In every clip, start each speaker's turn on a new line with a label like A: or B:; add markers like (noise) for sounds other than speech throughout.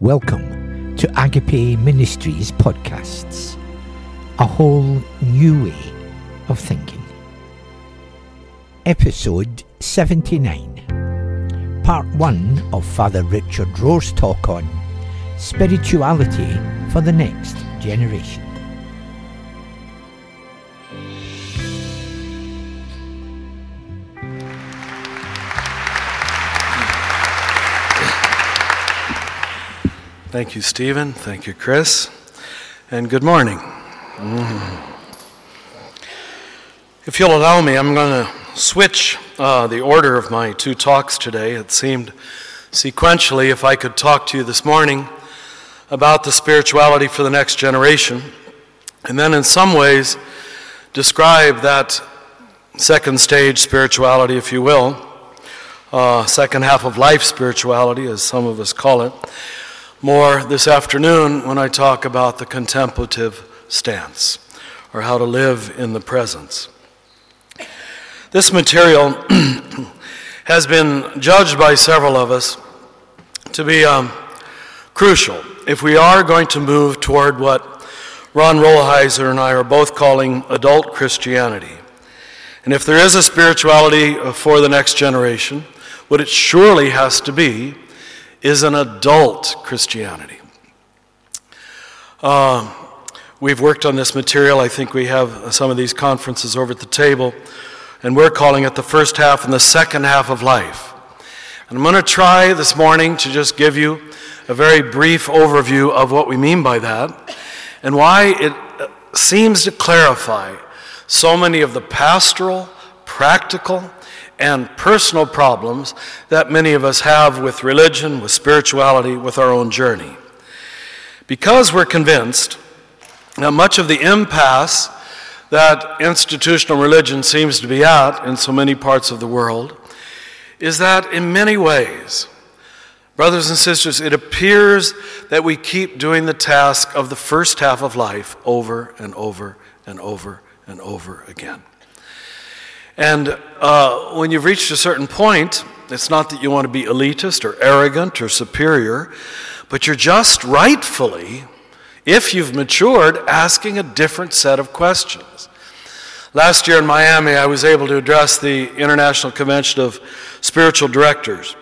A: Welcome to Agape Ministries podcasts, a whole new way of thinking. Episode 79, Part 1 of Father Richard Rohr's talk on Spirituality for the Next Generation.
B: Thank you, Stephen. Thank you, Chris. And good morning. Mm. If you'll allow me, I'm going to switch uh, the order of my two talks today. It seemed sequentially, if I could talk to you this morning about the spirituality for the next generation, and then in some ways describe that second stage spirituality, if you will, uh, second half of life spirituality, as some of us call it more this afternoon when I talk about the contemplative stance or how to live in the presence. This material (clears throat) has been judged by several of us to be um, crucial if we are going to move toward what Ron Rolheiser and I are both calling adult Christianity. And if there is a spirituality for the next generation, what it surely has to be is an adult Christianity. Uh, we've worked on this material. I think we have some of these conferences over at the table, and we're calling it the first half and the second half of life. And I'm going to try this morning to just give you a very brief overview of what we mean by that and why it uh, seems to clarify so many of the pastoral, practical, and personal problems that many of us have with religion, with spirituality, with our own journey. Because we're convinced that much of the impasse that institutional religion seems to be at in so many parts of the world is that in many ways, brothers and sisters, it appears that we keep doing the task of the first half of life over and over and over and over again. And uh, when you've reached a certain point, it's not that you want to be elitist or arrogant or superior, but you're just rightfully, if you've matured, asking a different set of questions. Last year in Miami, I was able to address the International Convention of Spiritual Directors.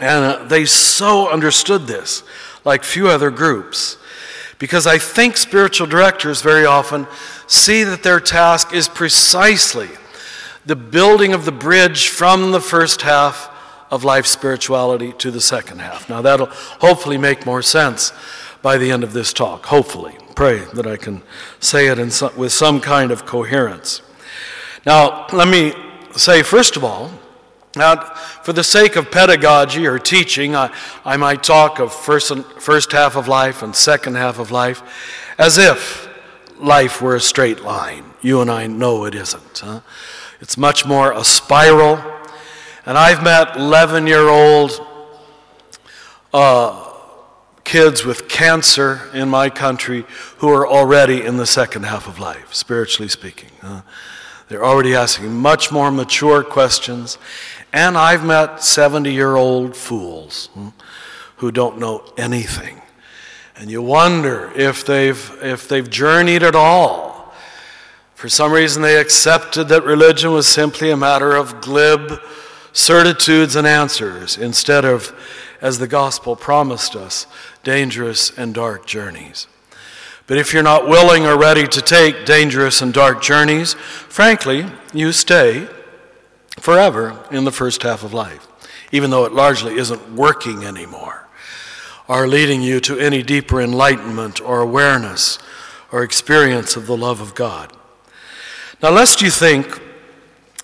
B: And uh, they so understood this, like few other groups. Because I think spiritual directors very often see that their task is precisely the building of the bridge from the first half of life spirituality to the second half. Now, that'll hopefully make more sense by the end of this talk. Hopefully. Pray that I can say it some, with some kind of coherence. Now, let me say, first of all, that for the sake of pedagogy or teaching, I, I might talk of first, first half of life and second half of life as if life were a straight line. You and I know it isn't. Huh? It's much more a spiral. And I've met 11 year old uh, kids with cancer in my country who are already in the second half of life, spiritually speaking. Uh, they're already asking much more mature questions. And I've met 70 year old fools hmm, who don't know anything. And you wonder if they've, if they've journeyed at all for some reason, they accepted that religion was simply a matter of glib certitudes and answers instead of, as the gospel promised us, dangerous and dark journeys. But if you're not willing or ready to take dangerous and dark journeys, frankly, you stay forever in the first half of life, even though it largely isn't working anymore, or leading you to any deeper enlightenment or awareness or experience of the love of God. Now, lest you think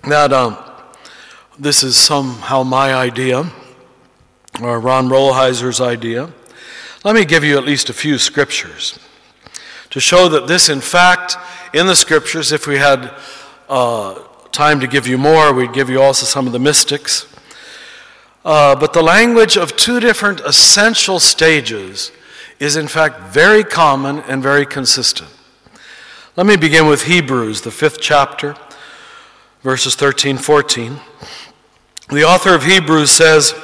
B: that um, this is somehow my idea or Ron Rolheiser's idea, let me give you at least a few scriptures to show that this, in fact, in the scriptures, if we had uh, time to give you more, we'd give you also some of the mystics. Uh, but the language of two different essential stages is, in fact, very common and very consistent. Let me begin with Hebrews, the fifth chapter, verses 13 14. The author of Hebrews says,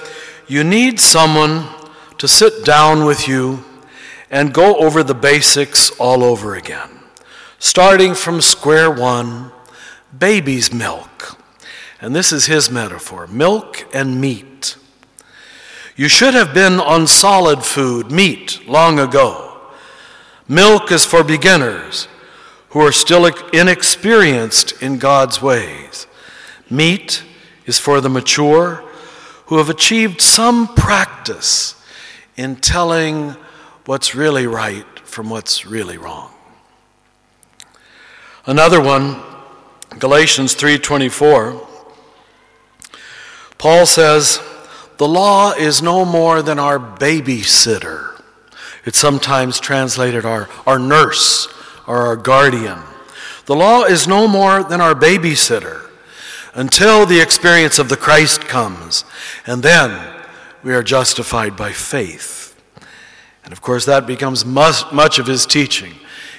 B: You need someone to sit down with you and go over the basics all over again, starting from square one baby's milk. And this is his metaphor milk and meat. You should have been on solid food, meat, long ago. Milk is for beginners who are still inexperienced in God's ways. Meat is for the mature who have achieved some practice in telling what's really right from what's really wrong. Another one, Galatians 3:24. Paul says, "The law is no more than our babysitter." It's sometimes translated our, our nurse or our guardian. The law is no more than our babysitter until the experience of the Christ comes, and then we are justified by faith. And of course, that becomes much, much of his teaching,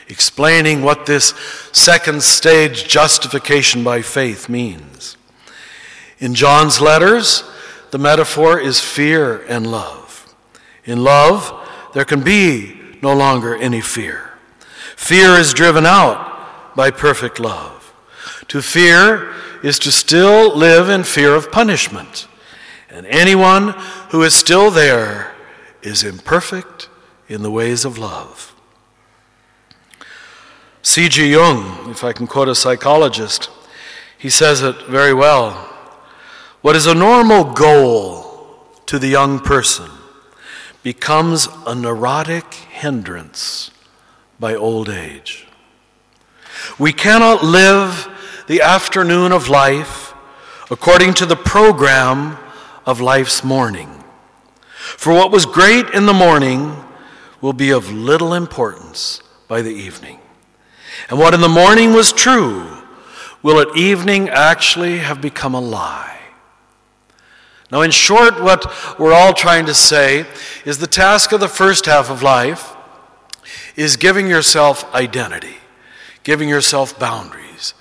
B: explaining what this second stage justification by faith means. In John's letters, the metaphor is fear and love. In love, there can be no longer any fear. Fear is driven out by perfect love. To fear is to still live in fear of punishment. And anyone who is still there is imperfect in the ways of love. C.G. Jung, if I can quote a psychologist, he says it very well. What is a normal goal to the young person becomes a neurotic hindrance by old age. We cannot live the afternoon of life according to the program of life's morning. For what was great in the morning will be of little importance by the evening. And what in the morning was true will at evening actually have become a lie. Now, in short, what we're all trying to say is the task of the first half of life is giving yourself identity, giving yourself boundaries,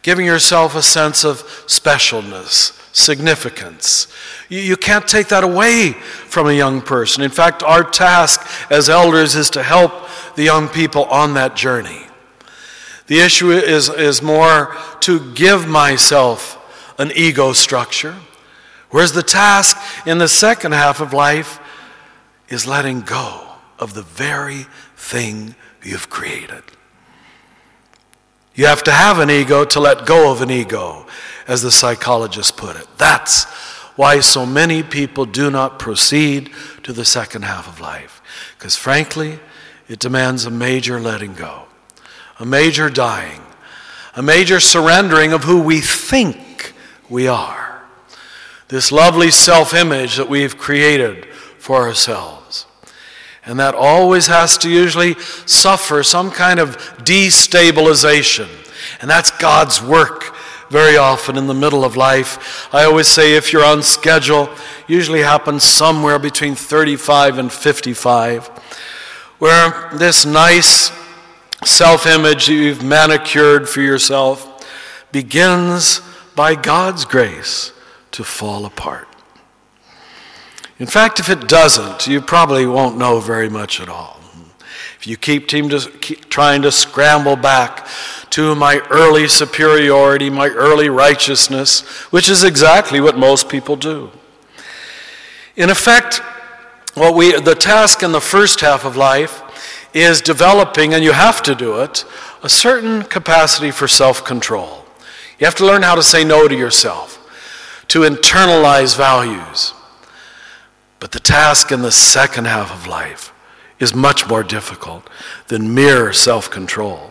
B: giving yourself a sense of specialness, significance. You, you can't take that away from a young person. In fact, our task as elders is to help the young people on that journey. The issue is, is more to give myself an ego structure, whereas the task in the second half of life is letting go of the very thing you've created. You have to have an ego to let go of an ego, as the psychologist put it. That's why so many people do not proceed to the second half of life. Because frankly, it demands a major letting go, a major dying, a major surrendering of who we think we are. This lovely self image that we've created for ourselves. And that always has to usually suffer some kind of destabilization. And that's God's work very often in the middle of life. I always say if you're on schedule, usually happens somewhere between 35 and 55, where this nice self image you've manicured for yourself begins by God's grace to fall apart. In fact, if it doesn't, you probably won't know very much at all. If you keep, trying to scramble back to my early superiority, my early righteousness, which is exactly what most people do. In effect, what we, the task in the first half of life is developing, and you have to do it, a certain capacity for self control. You have to learn how to say no to yourself, to internalize values. But the task in the second half of life is much more difficult than mere self control.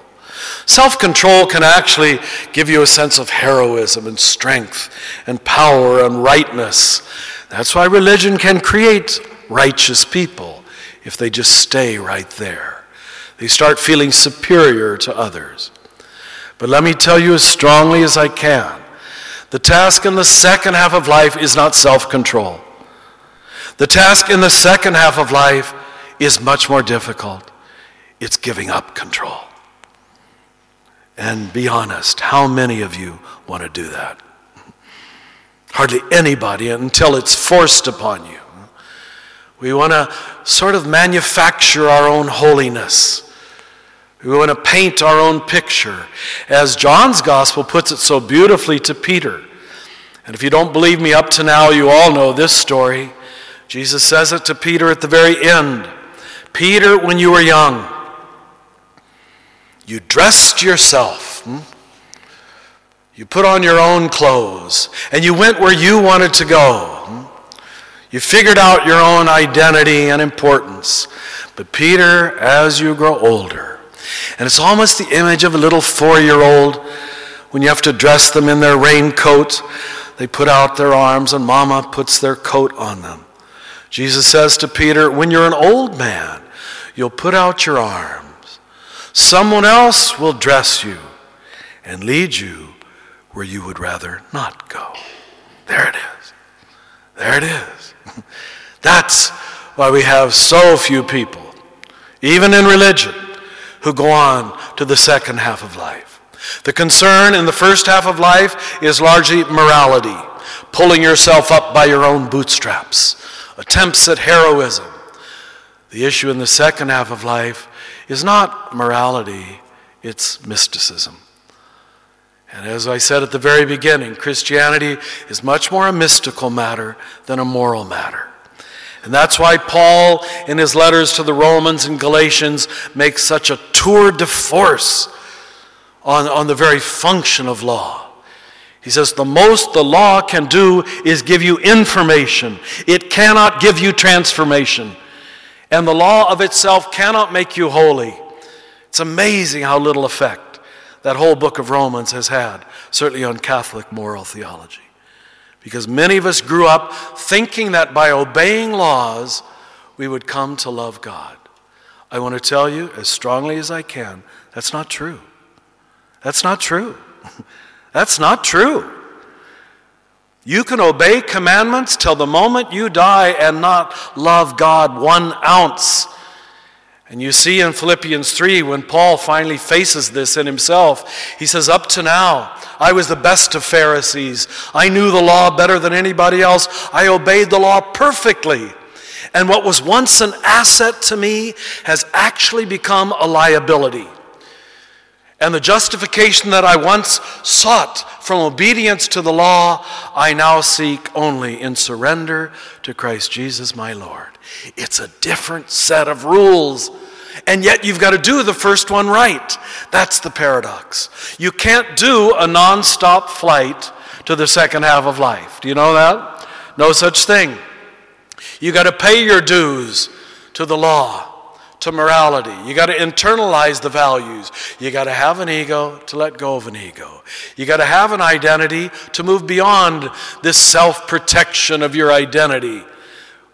B: Self control can actually give you a sense of heroism and strength and power and rightness. That's why religion can create righteous people if they just stay right there. They start feeling superior to others. But let me tell you as strongly as I can the task in the second half of life is not self control. The task in the second half of life is much more difficult. It's giving up control. And be honest, how many of you want to do that? Hardly anybody until it's forced upon you. We want to sort of manufacture our own holiness. We want to paint our own picture. As John's gospel puts it so beautifully to Peter. And if you don't believe me up to now, you all know this story. Jesus says it to Peter at the very end Peter, when you were young, you dressed yourself. Hmm? You put on your own clothes and you went where you wanted to go. Hmm? You figured out your own identity and importance. But Peter, as you grow older, and it's almost the image of a little four year old when you have to dress them in their raincoat, they put out their arms and mama puts their coat on them. Jesus says to Peter, When you're an old man, you'll put out your arms. Someone else will dress you and lead you where you would rather not go. There it is. There it is. (laughs) That's why we have so few people, even in religion, who go on to the second half of life. The concern in the first half of life is largely morality, pulling yourself up by your own bootstraps, attempts at heroism. The issue in the second half of life is not morality, it's mysticism. And as I said at the very beginning, Christianity is much more a mystical matter than a moral matter. And that's why Paul, in his letters to the Romans and Galatians, makes such a tour de force on, on the very function of law. He says, The most the law can do is give you information, it cannot give you transformation. And the law of itself cannot make you holy. It's amazing how little effect that whole book of Romans has had, certainly on Catholic moral theology. Because many of us grew up thinking that by obeying laws, we would come to love God. I want to tell you as strongly as I can that's not true. That's not true. (laughs) that's not true. You can obey commandments till the moment you die and not love God one ounce and you see in Philippians 3, when Paul finally faces this in himself, he says, Up to now, I was the best of Pharisees. I knew the law better than anybody else. I obeyed the law perfectly. And what was once an asset to me has actually become a liability. And the justification that I once sought from obedience to the law, I now seek only in surrender to Christ Jesus my Lord. It's a different set of rules. And yet you've got to do the first one right. That's the paradox. You can't do a non-stop flight to the second half of life. Do you know that? No such thing. You got to pay your dues to the law, to morality. You got to internalize the values. You got to have an ego to let go of an ego. You got to have an identity to move beyond this self protection of your identity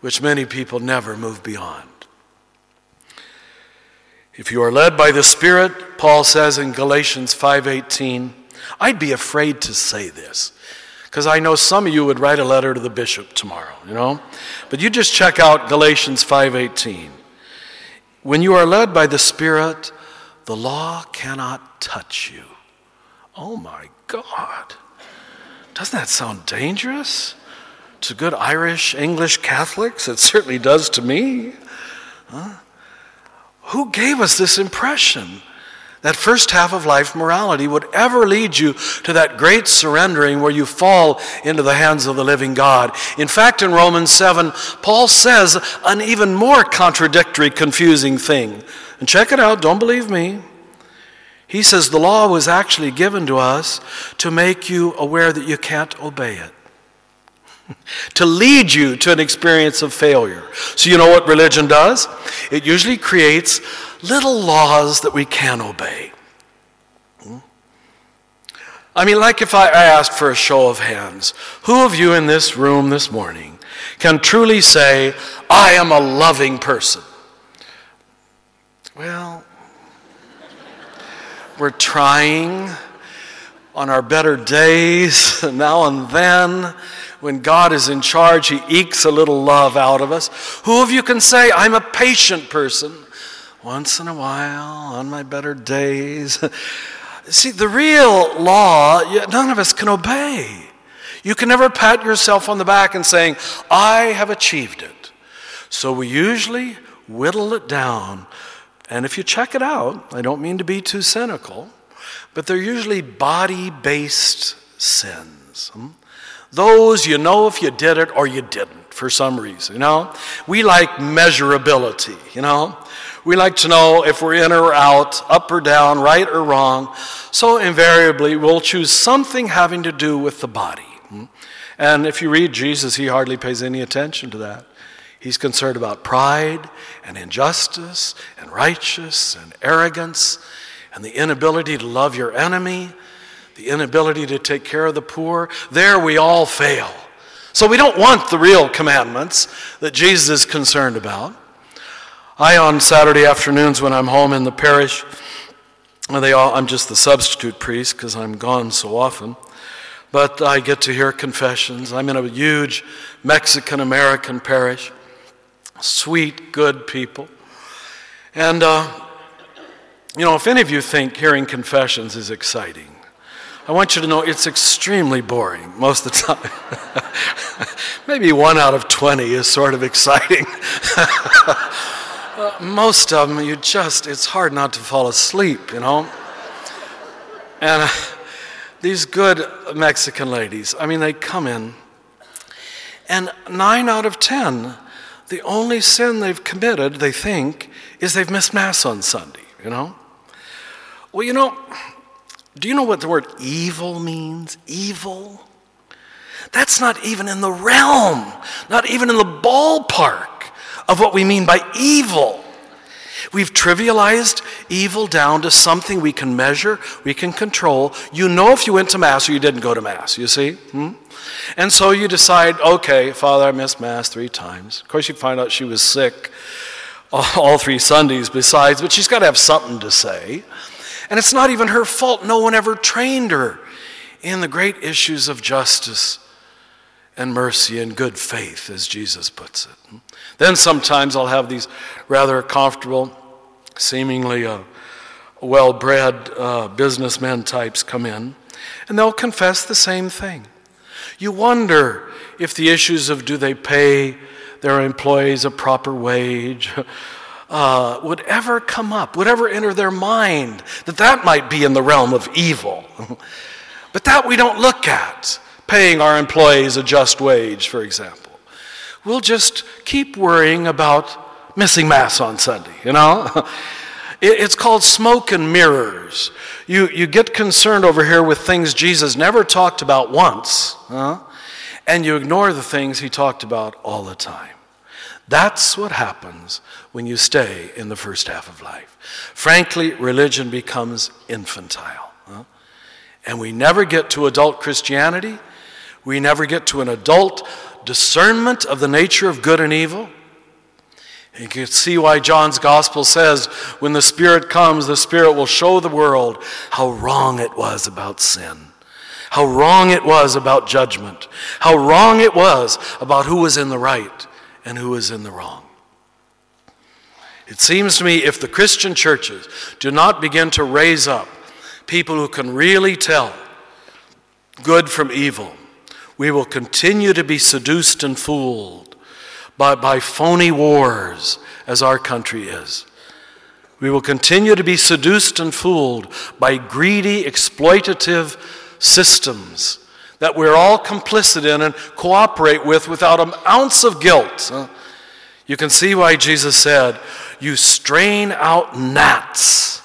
B: which many people never move beyond. If you are led by the Spirit, Paul says in Galatians 5:18, I'd be afraid to say this because I know some of you would write a letter to the bishop tomorrow, you know? But you just check out Galatians 5:18. When you are led by the Spirit, the law cannot touch you. Oh my God. Doesn't that sound dangerous? to good Irish, English Catholics. It certainly does to me. Huh? Who gave us this impression that first half of life morality would ever lead you to that great surrendering where you fall into the hands of the living God? In fact, in Romans 7, Paul says an even more contradictory, confusing thing. And check it out, don't believe me. He says the law was actually given to us to make you aware that you can't obey it (laughs) to lead you to an experience of failure. So, you know what religion does? It usually creates little laws that we can obey. Hmm? I mean, like if I asked for a show of hands, who of you in this room this morning can truly say, I am a loving person? Well, we're trying on our better days (laughs) now and then when God is in charge, He ekes a little love out of us. Who of you can say, I'm a patient person? Once in a while, on my better days. (laughs) See, the real law, none of us can obey. You can never pat yourself on the back and saying, I have achieved it. So we usually whittle it down. And if you check it out, I don't mean to be too cynical, but they're usually body based sins. Hmm? Those you know if you did it or you didn't for some reason, you know? We like measurability, you know? We like to know if we're in or out, up or down, right or wrong. So invariably, we'll choose something having to do with the body. Hmm? And if you read Jesus, he hardly pays any attention to that. He's concerned about pride and injustice and righteous and arrogance and the inability to love your enemy, the inability to take care of the poor. There we all fail. So we don't want the real commandments that Jesus is concerned about. I, on Saturday afternoons when I'm home in the parish, they all, I'm just the substitute priest because I'm gone so often. But I get to hear confessions. I'm in a huge Mexican American parish. Sweet, good people. And, uh, you know, if any of you think hearing confessions is exciting, I want you to know it's extremely boring most of the time. (laughs) Maybe one out of 20 is sort of exciting. (laughs) Most of them, you just, it's hard not to fall asleep, you know? And uh, these good Mexican ladies, I mean, they come in, and nine out of ten, the only sin they've committed, they think, is they've missed Mass on Sunday, you know? Well, you know, do you know what the word evil means? Evil? That's not even in the realm, not even in the ballpark of what we mean by evil. We've trivialized evil down to something we can measure, we can control. You know if you went to Mass or you didn't go to Mass, you see? Hmm? And so you decide, okay, Father, I missed Mass three times. Of course, you find out she was sick all three Sundays besides, but she's got to have something to say. And it's not even her fault. No one ever trained her in the great issues of justice and mercy and good faith, as Jesus puts it. Then sometimes I'll have these rather comfortable, seemingly uh, well bred uh, businessmen types come in, and they'll confess the same thing. You wonder if the issues of do they pay their employees a proper wage (laughs) uh, would ever come up, would ever enter their mind that that might be in the realm of evil. (laughs) but that we don't look at, paying our employees a just wage, for example we'll just keep worrying about missing Mass on Sunday, you know? (laughs) It's called smoke and mirrors. You, you get concerned over here with things Jesus never talked about once, huh? and you ignore the things he talked about all the time. That's what happens when you stay in the first half of life. Frankly, religion becomes infantile. Huh? And we never get to adult Christianity. We never get to an adult discernment of the nature of good and evil. You can see why John's gospel says when the Spirit comes, the Spirit will show the world how wrong it was about sin, how wrong it was about judgment, how wrong it was about who was in the right and who is in the wrong. It seems to me if the Christian churches do not begin to raise up people who can really tell good from evil, we will continue to be seduced and fooled by, by phony wars as our country is. We will continue to be seduced and fooled by greedy, exploitative systems that we're all complicit in and cooperate with without an ounce of guilt. You can see why Jesus said, You strain out gnats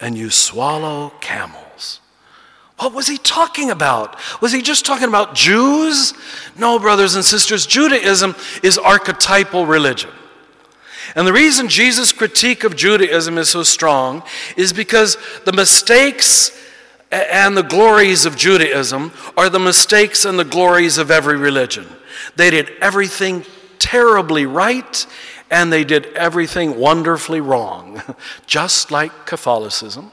B: and you swallow camels. What was he talking about? Was he just talking about Jews? No, brothers and sisters, Judaism is archetypal religion. And the reason Jesus' critique of Judaism is so strong is because the mistakes and the glories of Judaism are the mistakes and the glories of every religion. They did everything terribly right and they did everything wonderfully wrong, (laughs) just like Catholicism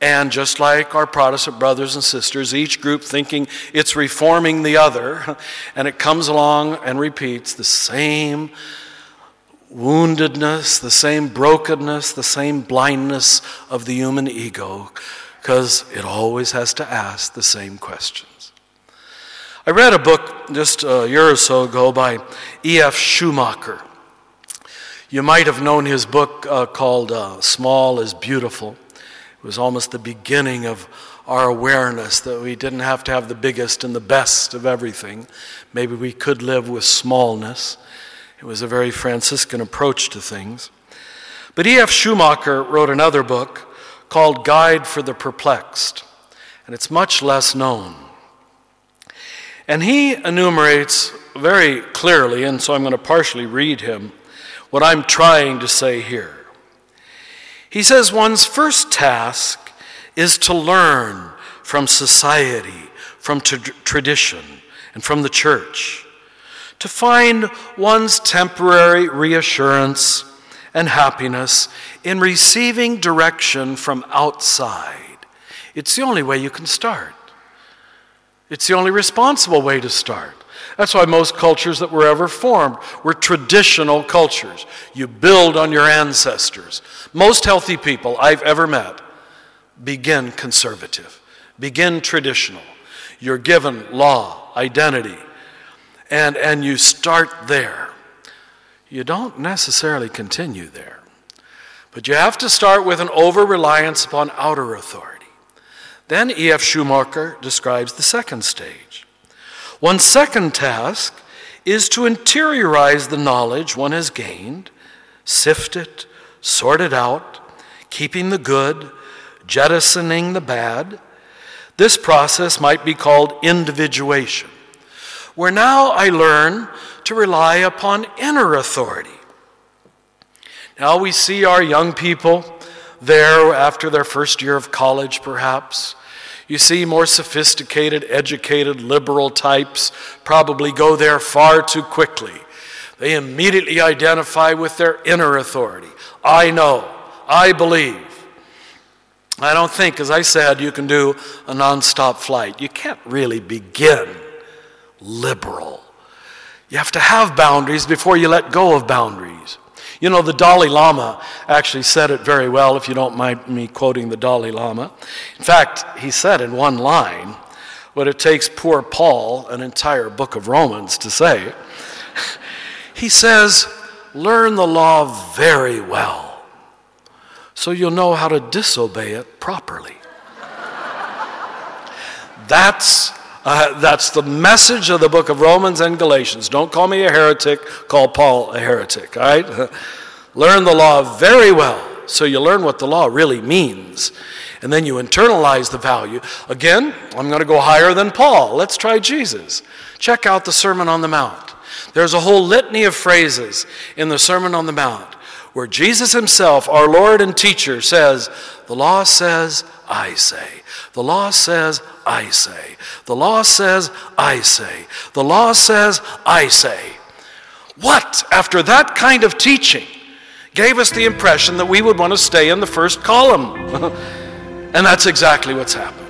B: and just like our Protestant brothers and sisters, each group thinking it's reforming the other, (laughs) and it comes along and repeats the same woundedness, the same brokenness, the same blindness of the human ego, because it always has to ask the same questions. I read a book just a year or so ago by E.F. Schumacher. You might have known his book uh, called uh, Small is Beautiful. It was almost the beginning of our awareness that we didn't have to have the biggest and the best of everything. Maybe we could live with smallness. It was a very Franciscan approach to things. But E.F. Schumacher wrote another book called Guide for the Perplexed, and it's much less known. And he enumerates very clearly, and so I'm going to partially read him, what I'm trying to say here. He says one's first task is to learn from society, from t- tradition, and from the church, to find one's temporary reassurance and happiness in receiving direction from outside. It's the only way you can start. It's the only responsible way to start. That's why most cultures that were ever formed were traditional cultures. You build on your ancestors. Most healthy people I've ever met begin conservative, begin traditional. You're given law, identity, and, and you start there. You don't necessarily continue there. But you have to start with an over reliance upon outer authority. Then E.F. Schumacher describes the second stage. One's second task is to interiorize the knowledge one has gained, sift it, sort it out, keeping the good, jettisoning the bad. This process might be called individuation, where now I learn to rely upon inner authority. Now we see our young people there after their first year of college, perhaps, you see, more sophisticated, educated, liberal types probably go there far too quickly. They immediately identify with their inner authority. I know, I believe. I don't think, as I said, you can do a nonstop flight. You can't really begin liberal. You have to have boundaries before you let go of boundaries. You know, the Dalai Lama actually said it very well, if you don't mind me quoting the Dalai Lama. In fact, he said in one line what it takes poor Paul an entire book of Romans to say. (laughs) he says, Learn the law very well, so you'll know how to disobey it properly. (laughs) That's uh, that's the message of the book of Romans and Galatians. Don't call me a heretic, call Paul a heretic, all right? (laughs) learn the law very well so you learn what the law really means. And then you internalize the value. Again, I'm going to go higher than Paul. Let's try Jesus. Check out the Sermon on the Mount. There's a whole litany of phrases in the Sermon on the Mount where Jesus himself, our Lord and teacher, says, The law says, I say. The law says, I say. The law says, I say. The law says, I say. What, after that kind of teaching, gave us the impression that we would want to stay in the first column? (laughs) and that's exactly what's happened.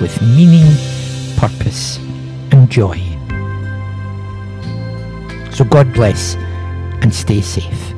A: with meaning, purpose, and joy. So God bless and stay safe.